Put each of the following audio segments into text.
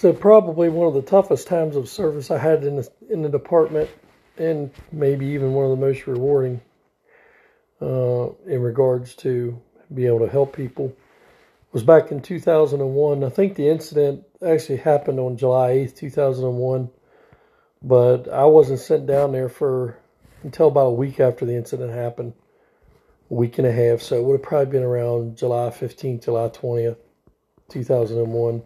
So probably one of the toughest times of service I had in the in the department, and maybe even one of the most rewarding uh, in regards to be able to help people, was back in 2001. I think the incident actually happened on July 8th, 2001, but I wasn't sent down there for until about a week after the incident happened, a week and a half. So it would have probably been around July 15th, July 20th, 2001.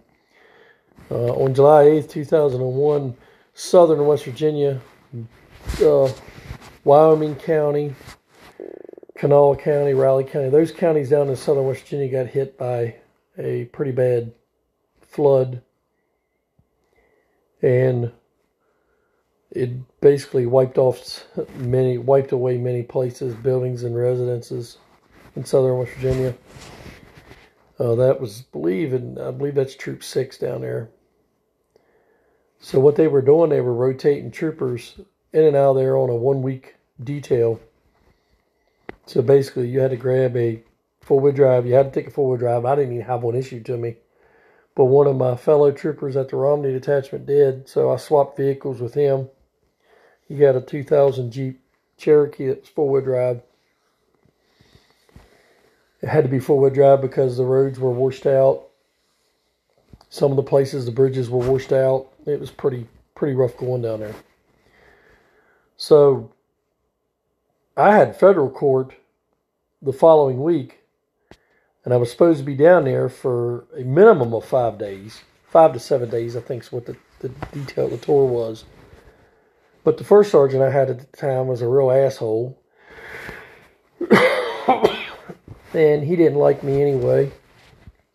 Uh, on July 8th, 2001, southern West Virginia, uh, Wyoming County, Kanawha County, Raleigh County, those counties down in southern West Virginia got hit by a pretty bad flood. And it basically wiped off many, wiped away many places, buildings, and residences in southern West Virginia. Uh, that was believe, and I believe that's Troop Six down there. So what they were doing, they were rotating troopers in and out of there on a one week detail. So basically, you had to grab a four wheel drive. You had to take a four wheel drive. I didn't even have one issued to me, but one of my fellow troopers at the Romney detachment did. So I swapped vehicles with him. He got a 2000 Jeep Cherokee that's four wheel drive. It had to be four wheel drive because the roads were washed out. Some of the places the bridges were washed out. It was pretty pretty rough going down there. So I had federal court the following week, and I was supposed to be down there for a minimum of five days, five to seven days, I think is what the, the detail of the tour was. But the first sergeant I had at the time was a real asshole. And he didn't like me anyway.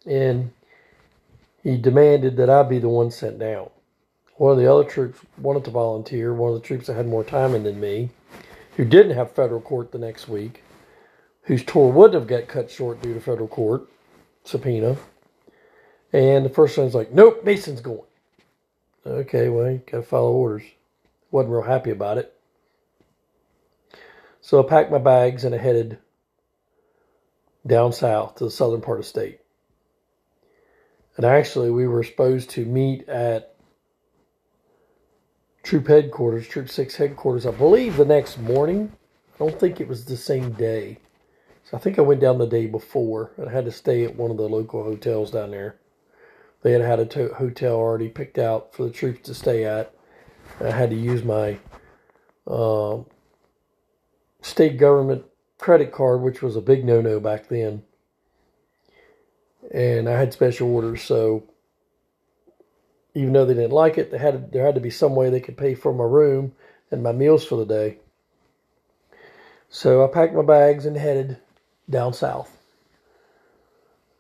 And he demanded that I be the one sent down. One of the other troops wanted to volunteer, one of the troops that had more time in than me, who didn't have federal court the next week, whose tour would have got cut short due to federal court subpoena. And the first one's like, nope, Mason's going. Okay, well, you gotta follow orders wasn't real happy about it. So I packed my bags and I headed down south to the southern part of state. And actually, we were supposed to meet at troop headquarters, Troop 6 headquarters, I believe the next morning. I don't think it was the same day. So I think I went down the day before and I had to stay at one of the local hotels down there. They had had a to- hotel already picked out for the troops to stay at. I had to use my uh, state government credit card, which was a big no no back then. And I had special orders, so even though they didn't like it, they had there had to be some way they could pay for my room and my meals for the day. So I packed my bags and headed down south.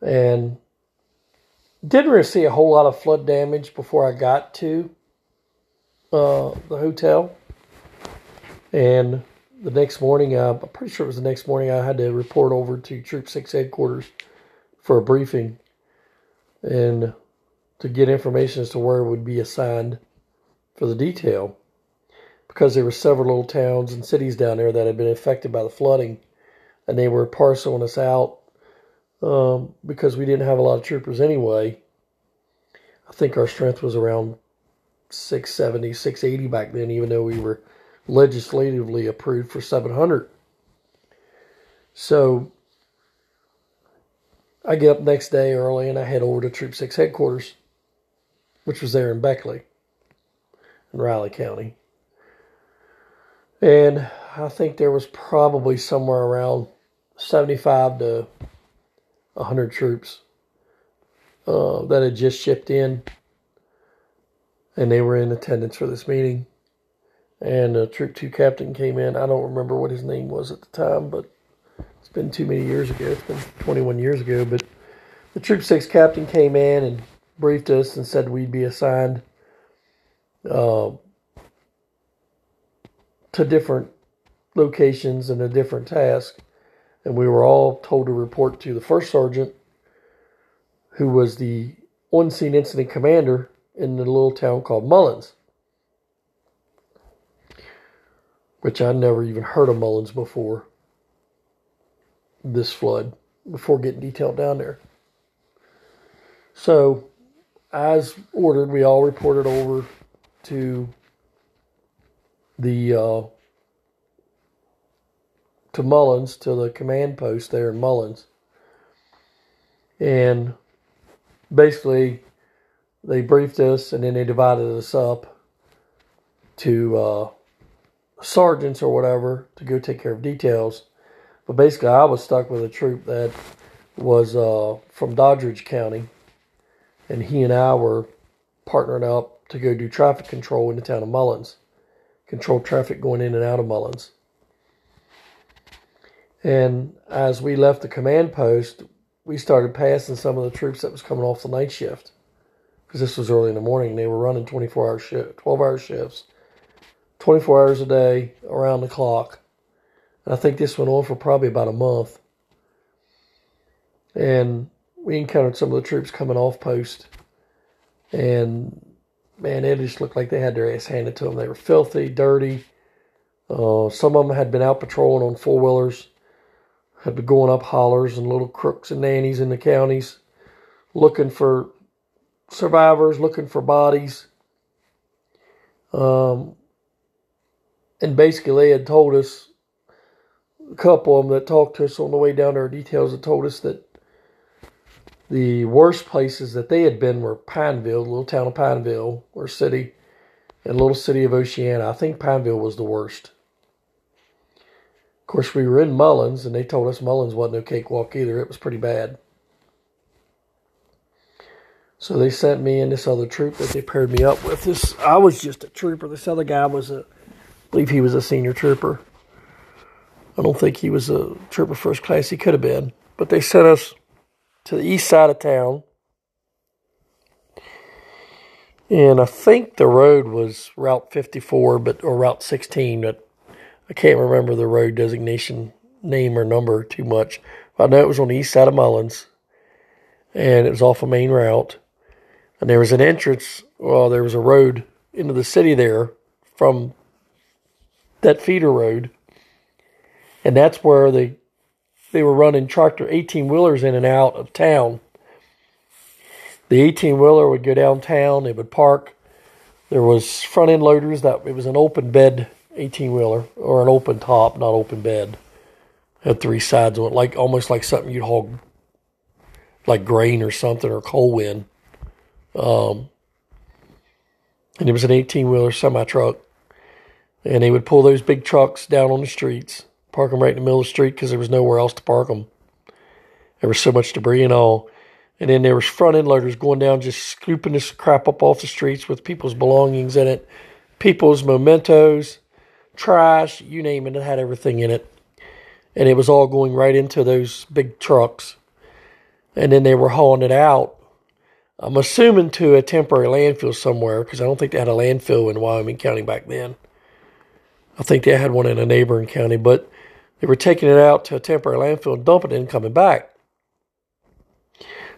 And didn't really see a whole lot of flood damage before I got to uh, the hotel. And the next morning, uh, I'm pretty sure it was the next morning, I had to report over to Troop 6 headquarters for a briefing and to get information as to where it would be assigned for the detail. Because there were several little towns and cities down there that had been affected by the flooding, and they were parceling us out um, because we didn't have a lot of troopers anyway. I think our strength was around 670, 680 back then, even though we were legislatively approved for 700. So I get up next day early and I head over to Troop 6 headquarters, which was there in Beckley in Raleigh County. And I think there was probably somewhere around 75 to 100 troops uh, that had just shipped in and they were in attendance for this meeting. And a Troop 2 captain came in. I don't remember what his name was at the time, but it's been too many years ago. It's been 21 years ago. But the Troop 6 captain came in and briefed us and said we'd be assigned uh, to different locations and a different task. And we were all told to report to the first sergeant, who was the on scene incident commander in the little town called Mullins, which I'd never even heard of Mullins before this flood, before getting detailed down there. So as ordered, we all reported over to the uh, to Mullins to the command post there in Mullins, and basically they briefed us and then they divided us up to uh, sergeants or whatever to go take care of details. But basically, I was stuck with a troop that was uh, from Doddridge County, and he and I were partnering up to go do traffic control in the town of Mullins, control traffic going in and out of Mullins. And as we left the command post, we started passing some of the troops that was coming off the night shift because this was early in the morning. They were running 24 hour shift, 12 hour shifts, 24 hours a day, around the clock. And I think this went on for probably about a month. And we encountered some of the troops coming off post. And man, it just looked like they had their ass handed to them. They were filthy, dirty. Uh, some of them had been out patrolling on four wheelers, had been going up hollers and little crooks and nannies in the counties, looking for survivors, looking for bodies. Um, and basically, they had told us a couple of them that talked to us on the way down there, details had told us that the worst places that they had been were Pineville, the little town of Pineville, or city, and little city of Oceana. I think Pineville was the worst. Of course, we were in Mullins, and they told us Mullins wasn't no cakewalk either. It was pretty bad. So they sent me and this other troop that they paired me up with. This I was just a trooper. This other guy was a, believe he was a senior trooper. I don't think he was a trooper first class. He could have been, but they sent us to the east side of town, and I think the road was Route 54, but or Route 16. But I can't remember the road designation name or number too much. But I know it was on the east side of Mullins, and it was off a main route and there was an entrance. Well, there was a road into the city there from that feeder road, and that's where they they were running tractor eighteen wheelers in and out of town. The eighteen wheeler would go downtown. It would park. There was front end loaders that it was an open bed eighteen wheeler or an open top, not open bed. Had three sides on it, like almost like something you'd haul like grain or something or coal in. Um, and it was an 18 wheeler semi truck. And they would pull those big trucks down on the streets, park them right in the middle of the street because there was nowhere else to park them. There was so much debris and all. And then there was front end loaders going down, just scooping this crap up off the streets with people's belongings in it, people's mementos, trash, you name it. It had everything in it. And it was all going right into those big trucks. And then they were hauling it out I'm assuming to a temporary landfill somewhere because I don't think they had a landfill in Wyoming County back then. I think they had one in a neighboring county, but they were taking it out to a temporary landfill and dumping it and coming back.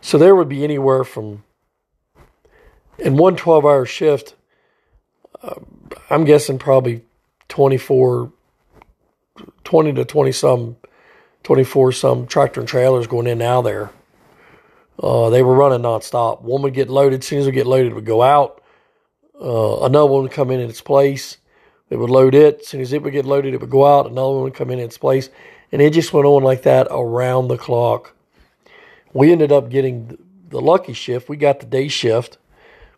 So there would be anywhere from, in one 12 hour shift, uh, I'm guessing probably 24, 20 to 20 some, 24 some tractor and trailers going in out there. Uh, they were running nonstop. One would get loaded. As soon as it would get loaded, it would go out. Uh, another one would come in in its place. It would load it. As soon as it would get loaded, it would go out. Another one would come in its place. And it just went on like that around the clock. We ended up getting the lucky shift. We got the day shift,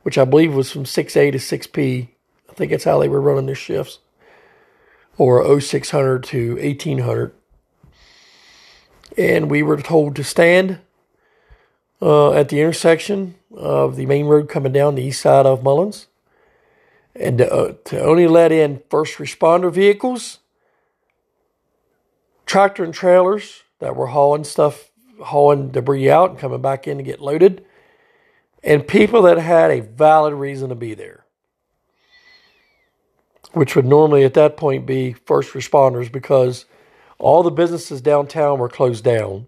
which I believe was from 6A to 6P. I think that's how they were running their shifts. Or 0600 to 1800. And we were told to stand uh, at the intersection of the main road coming down the east side of Mullins, and to, uh, to only let in first responder vehicles, tractor and trailers that were hauling stuff, hauling debris out and coming back in to get loaded, and people that had a valid reason to be there, which would normally at that point be first responders because all the businesses downtown were closed down.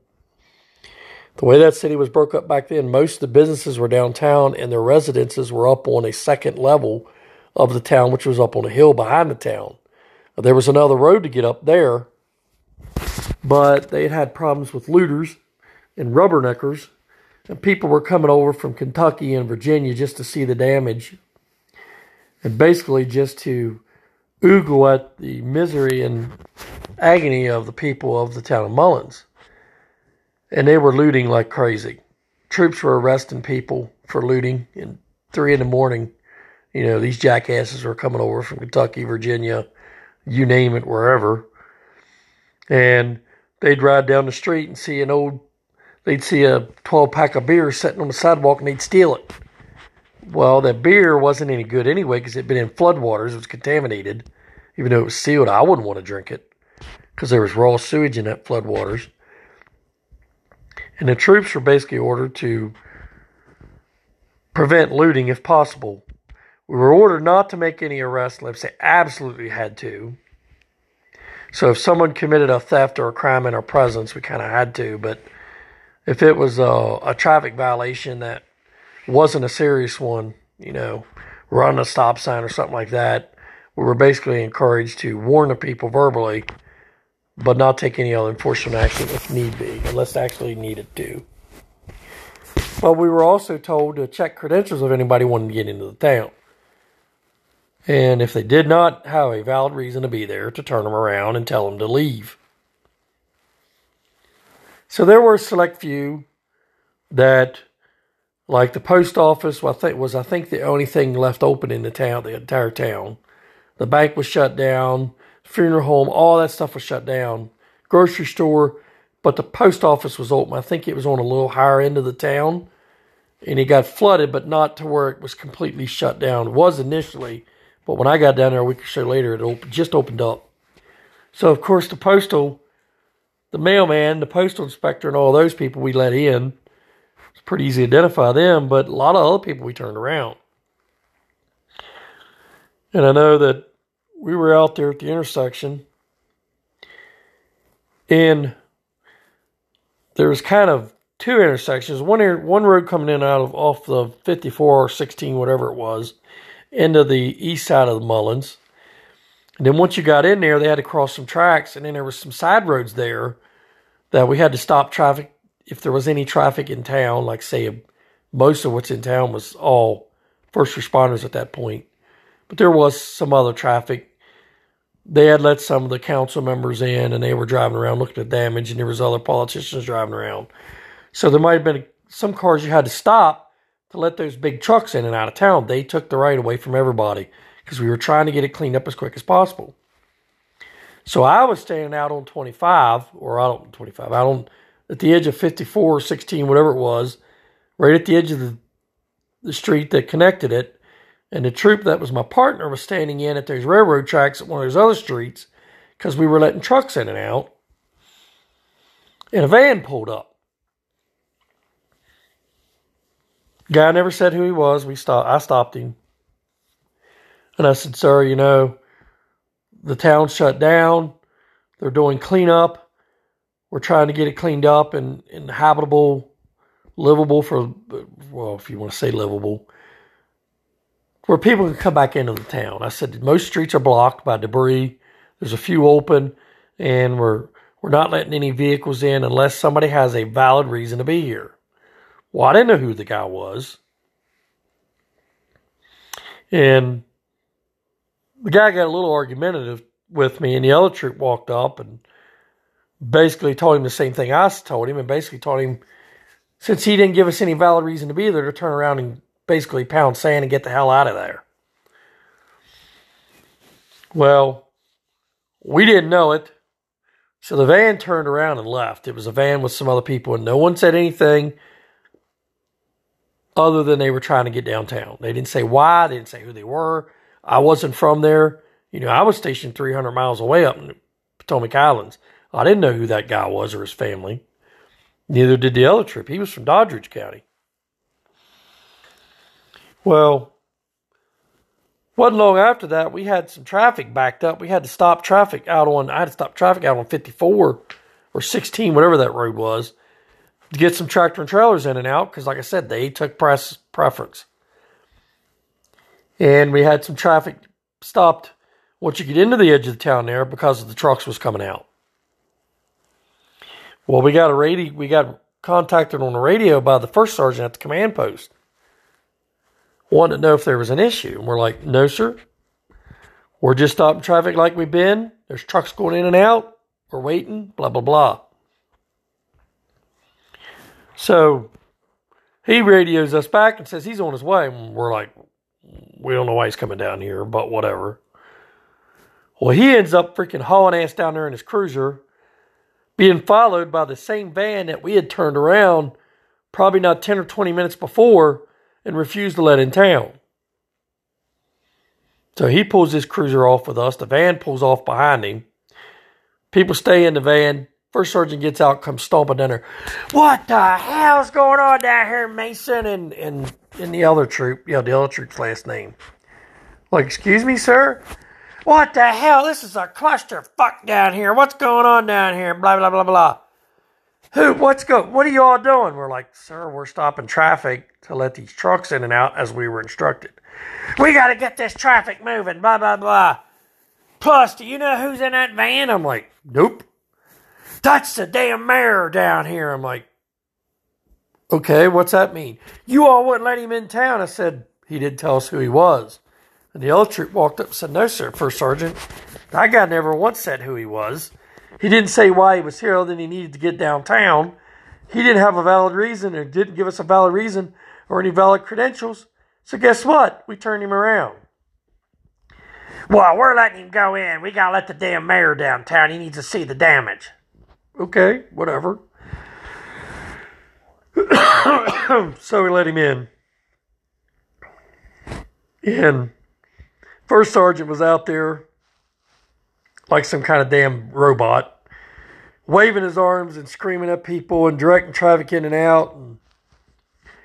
The way that city was broke up back then, most of the businesses were downtown and their residences were up on a second level of the town, which was up on a hill behind the town. There was another road to get up there, but they had had problems with looters and rubberneckers And people were coming over from Kentucky and Virginia just to see the damage. And basically just to oogle at the misery and agony of the people of the town of Mullins. And they were looting like crazy. Troops were arresting people for looting in three in the morning. You know, these jackasses were coming over from Kentucky, Virginia, you name it, wherever. And they'd ride down the street and see an old, they'd see a 12 pack of beer sitting on the sidewalk and they'd steal it. Well, that beer wasn't any good anyway because it'd been in floodwaters. It was contaminated. Even though it was sealed, I wouldn't want to drink it because there was raw sewage in that floodwaters. And the troops were basically ordered to prevent looting if possible. We were ordered not to make any arrests unless they absolutely had to. So if someone committed a theft or a crime in our presence, we kind of had to. But if it was a, a, traffic violation that wasn't a serious one, you know, run a stop sign or something like that, we were basically encouraged to warn the people verbally, but not take any other enforcement action if need be, unless actually needed to. But we were also told to check credentials of anybody wanting to get into the town. And if they did not have a valid reason to be there, to turn them around and tell them to leave. So there were a select few that, like the post office, I think was I think the only thing left open in the town, the entire town. The bank was shut down, funeral home, all that stuff was shut down. Grocery store, but the post office was open. I think it was on a little higher end of the town, and it got flooded, but not to where it was completely shut down. It was initially, but when I got down there a week or so later, it opened, just opened up. So of course the postal, the mailman, the postal inspector, and all those people we let in. It's pretty easy to identify them, but a lot of other people we turned around. And I know that we were out there at the intersection and there was kind of two intersections. One one road coming in out of off the 54 or 16, whatever it was, into the east side of the Mullins. And then once you got in there, they had to cross some tracks, and then there was some side roads there that we had to stop traffic if there was any traffic in town. Like say, most of what's in town was all first responders at that point. But there was some other traffic. They had let some of the council members in and they were driving around looking at damage and there was other politicians driving around. So there might have been some cars you had to stop to let those big trucks in and out of town. They took the right away from everybody because we were trying to get it cleaned up as quick as possible. So I was standing out on 25 or out on 25, out on at the edge of 54 or 16, whatever it was, right at the edge of the, the street that connected it and the troop that was my partner was standing in at those railroad tracks at one of those other streets because we were letting trucks in and out. And a van pulled up. Guy never said who he was. We stopped. I stopped him, and I said, "Sir, you know, the town shut down. They're doing cleanup. We're trying to get it cleaned up and, and habitable, livable for well, if you want to say livable." where people can come back into the town. I said most streets are blocked by debris. There's a few open, and we're we're not letting any vehicles in unless somebody has a valid reason to be here. Well, I didn't know who the guy was, and the guy got a little argumentative with me, and the other troop walked up and basically told him the same thing I told him, and basically told him since he didn't give us any valid reason to be there to turn around and basically pound sand and get the hell out of there. Well, we didn't know it. So the van turned around and left. It was a van with some other people, and no one said anything other than they were trying to get downtown. They didn't say why, they didn't say who they were. I wasn't from there. You know, I was stationed 300 miles away up in Potomac Highlands. I didn't know who that guy was or his family. Neither did the other trip. He was from Doddridge County. Well, wasn't long after that, we had some traffic backed up. We had to stop traffic out on, I had to stop traffic out on 54 or 16, whatever that road was, to get some tractor and trailers in and out because, like I said, they took press preference. And we had some traffic stopped once you get into the edge of the town there because of the trucks was coming out. Well, we got a radio, we got contacted on the radio by the first sergeant at the command post. Wanted to know if there was an issue. And we're like, no, sir. We're just stopping traffic like we've been. There's trucks going in and out. We're waiting, blah, blah, blah. So he radios us back and says he's on his way. And we're like, we don't know why he's coming down here, but whatever. Well, he ends up freaking hauling ass down there in his cruiser, being followed by the same van that we had turned around probably not 10 or 20 minutes before and refused to let in town. So he pulls his cruiser off with us. The van pulls off behind him. People stay in the van. First sergeant gets out, comes stomping down there. What the hell's going on down here, Mason? And and and the other troop, yeah, the other troop's last name. Like, excuse me, sir? What the hell? This is a cluster fuck down here. What's going on down here? Blah blah blah blah. Who? What's go? What are you all doing? We're like, sir, we're stopping traffic to let these trucks in and out as we were instructed. We got to get this traffic moving. Blah blah blah. Plus, do you know who's in that van? I'm like, nope. That's the damn mayor down here. I'm like, okay, what's that mean? You all wouldn't let him in town. I said, he didn't tell us who he was. And the other troop walked up and said, no, sir, first sergeant. That guy never once said who he was. He didn't say why he was here other than he needed to get downtown. He didn't have a valid reason or didn't give us a valid reason or any valid credentials. So guess what? We turned him around. Well, we're letting him go in. We gotta let the damn mayor downtown. He needs to see the damage. Okay, whatever. so we let him in. And first sergeant was out there like some kind of damn robot, waving his arms and screaming at people and directing traffic in and out. And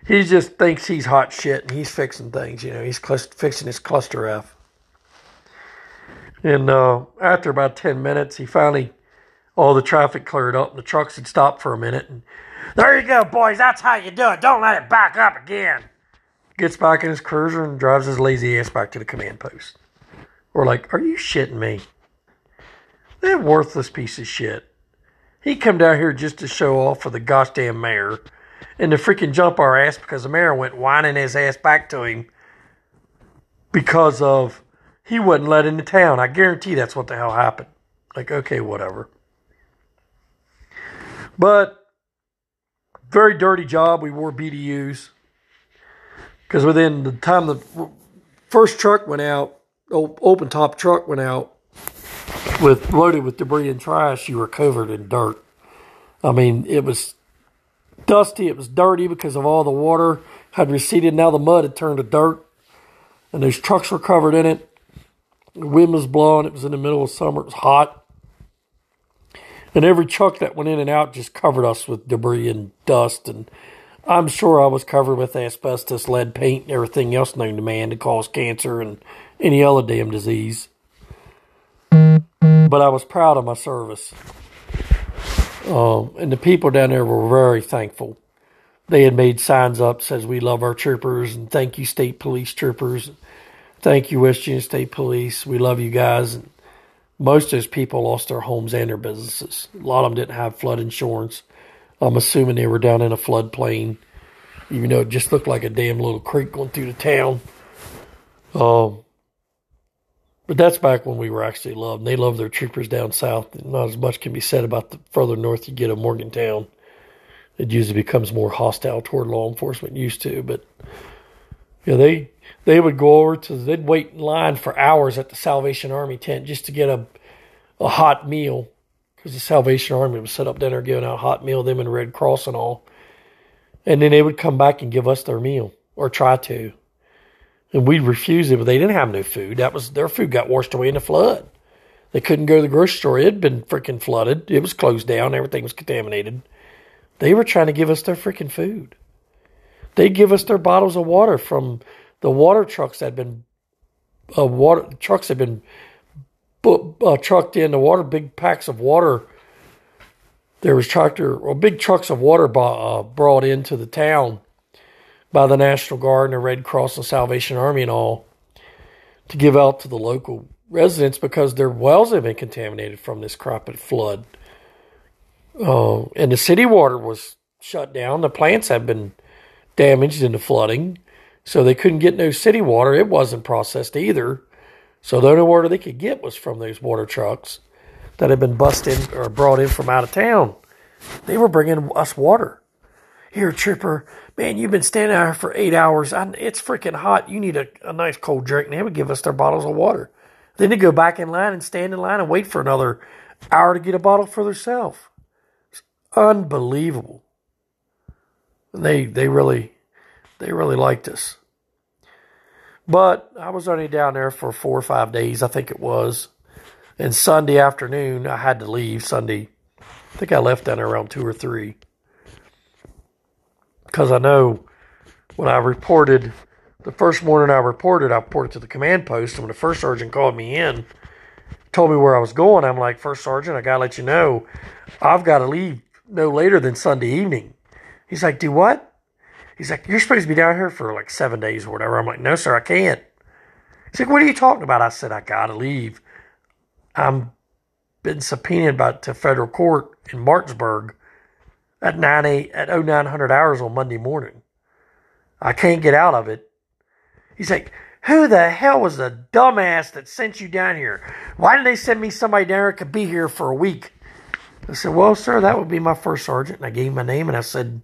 he just thinks he's hot shit and he's fixing things. You know, he's fixing his cluster F. And uh, after about 10 minutes, he finally, all the traffic cleared up and the trucks had stopped for a minute. And there you go, boys. That's how you do it. Don't let it back up again. Gets back in his cruiser and drives his lazy ass back to the command post. We're like, are you shitting me? That worthless piece of shit. He come down here just to show off for the gosh damn mayor and to freaking jump our ass because the mayor went whining his ass back to him because of he wasn't let into town. I guarantee that's what the hell happened. Like, okay, whatever. But very dirty job. We wore BDUs because within the time the first truck went out, open top truck went out, with loaded with debris and trash, you were covered in dirt. I mean, it was dusty, it was dirty because of all the water had receded. Now the mud had turned to dirt, and those trucks were covered in it. The wind was blowing. It was in the middle of summer. It was hot. And every truck that went in and out just covered us with debris and dust. And I'm sure I was covered with asbestos, lead paint, and everything else known to man to cause cancer and any other damn disease but I was proud of my service. Um, and the people down there were very thankful. They had made signs up says we love our troopers and thank you state police troopers. Thank you West Virginia State Police. We love you guys. And most of those people lost their homes and their businesses. A lot of them didn't have flood insurance. I'm assuming they were down in a floodplain, even though it just looked like a damn little creek going through the town. Um, but that's back when we were actually loved. They love their troopers down south. Not as much can be said about the further north you get of Morgantown. It usually becomes more hostile toward law enforcement used to. But yeah, they they would go over to they'd wait in line for hours at the Salvation Army tent just to get a a hot meal because the Salvation Army was set up there giving out hot meal, them and Red Cross and all. And then they would come back and give us their meal or try to. And we refused it, but they didn't have no food. That was their food got washed away in the flood. They couldn't go to the grocery store. It had been freaking flooded. It was closed down. Everything was contaminated. They were trying to give us their freaking food. They give us their bottles of water from the water trucks that had been uh, water trucks had been uh, trucked in the water big packs of water. There was tractor or big trucks of water uh, brought into the town by the National Guard and the Red Cross and Salvation Army and all to give out to the local residents because their wells have been contaminated from this crop flood. Uh, and the city water was shut down. The plants had been damaged in the flooding, so they couldn't get no city water. It wasn't processed either. So the only water they could get was from those water trucks that had been busted or brought in from out of town. They were bringing us water. Here, Tripper, man, you've been standing out here for eight hours. I, it's freaking hot. You need a, a nice cold drink. And they would give us their bottles of water. Then they'd go back in line and stand in line and wait for another hour to get a bottle for themselves. It's unbelievable. They they really they really liked us. But I was only down there for four or five days, I think it was. And Sunday afternoon, I had to leave. Sunday, I think I left down there around two or three. Because I know when I reported, the first morning I reported, I reported to the command post. And when the first sergeant called me in, told me where I was going, I'm like, First Sergeant, I got to let you know, I've got to leave no later than Sunday evening. He's like, Do what? He's like, You're supposed to be down here for like seven days or whatever. I'm like, No, sir, I can't. He's like, What are you talking about? I said, I gotta leave. I'm been subpoenaed by to federal court in Martinsburg at nine eight at 0900 hours on Monday morning. I can't get out of it. He's like, Who the hell was the dumbass that sent you down here? Why did they send me somebody down here that could be here for a week? I said, Well, sir, that would be my first sergeant. And I gave him my name and I said,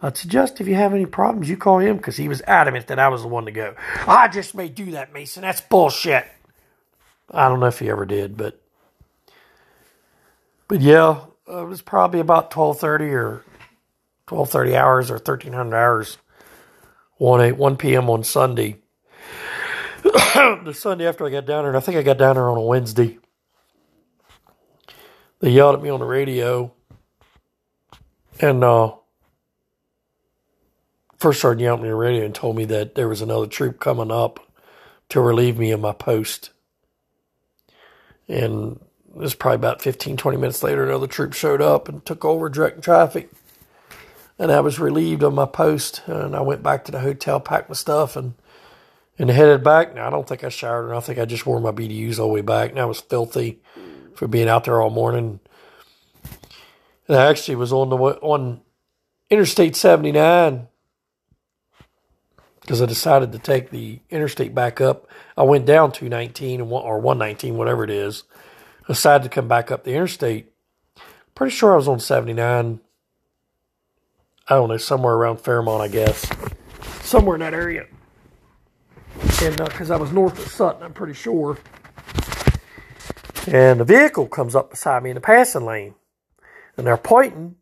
I'd suggest if you have any problems, you call him because he was adamant that I was the one to go. I just may do that, Mason. That's bullshit. I don't know if he ever did, but but yeah, it was probably about twelve thirty or twelve thirty hours or thirteen hundred hours. One eight one p.m. on Sunday. the Sunday after I got down there, and I think I got down there on a Wednesday. They yelled at me on the radio, and uh, first sergeant yelled at me on the radio and told me that there was another troop coming up to relieve me of my post. And it was probably about 15, 20 minutes later, another troop showed up and took over directing traffic. And I was relieved of my post. And I went back to the hotel, packed my stuff, and and headed back. Now, I don't think I showered and I think I just wore my BDUs all the way back. And I was filthy for being out there all morning. And I actually was on the on Interstate 79 because I decided to take the interstate back up. I went down 219 or 119, whatever it is. I decided to come back up the interstate. Pretty sure I was on 79. I don't know, somewhere around Fairmont, I guess. Somewhere in that area. And because uh, I was north of Sutton, I'm pretty sure. And the vehicle comes up beside me in the passing lane. And they're pointing,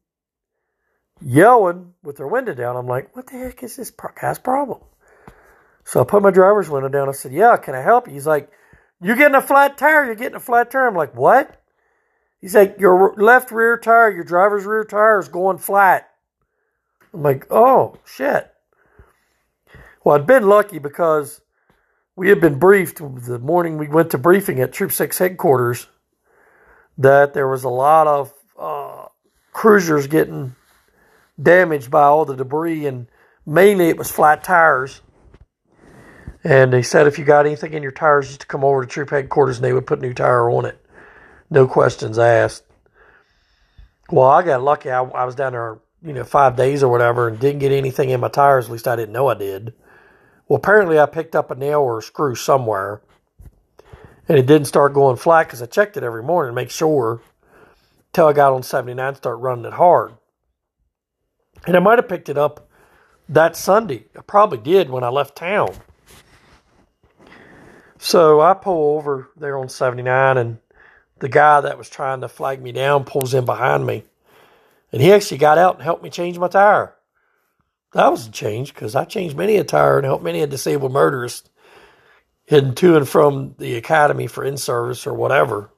yelling with their window down. I'm like, what the heck is this guy's problem? So I put my driver's window down. I said, Yeah, can I help you? He's like, You're getting a flat tire. You're getting a flat tire. I'm like, What? He's like, Your left rear tire, your driver's rear tire is going flat. I'm like, Oh, shit. Well, I'd been lucky because we had been briefed the morning we went to briefing at Troop 6 headquarters that there was a lot of uh, cruisers getting damaged by all the debris, and mainly it was flat tires. And they said if you got anything in your tires, just to come over to troop headquarters and they would put a new tire on it. No questions asked. Well, I got lucky. I, I was down there, you know, five days or whatever and didn't get anything in my tires. At least I didn't know I did. Well, apparently I picked up a nail or a screw somewhere and it didn't start going flat because I checked it every morning to make sure till I got on 79 and start running it hard. And I might have picked it up that Sunday. I probably did when I left town. So I pull over there on 79, and the guy that was trying to flag me down pulls in behind me. And he actually got out and helped me change my tire. That was a change because I changed many a tire and helped many a disabled motorist heading to and from the academy for in service or whatever.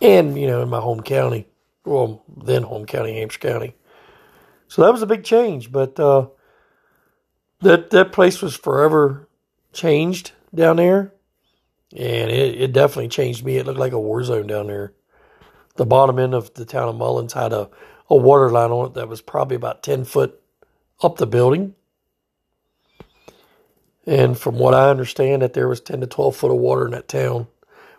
And, you know, in my home county, well, then home county, Hampshire County. So that was a big change, but uh, that that place was forever changed down there, and it, it definitely changed me. It looked like a war zone down there. The bottom end of the town of Mullins had a, a water line on it that was probably about 10 foot up the building. And from what I understand, that there was 10 to 12 foot of water in that town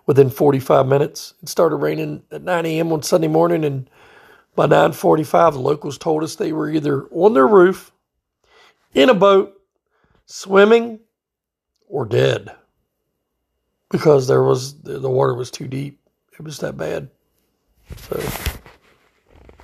within 45 minutes. It started raining at 9 a.m. on Sunday morning, and by 9:45, the locals told us they were either on their roof, in a boat, swimming, or dead because there was the water was too deep. It was that bad. So.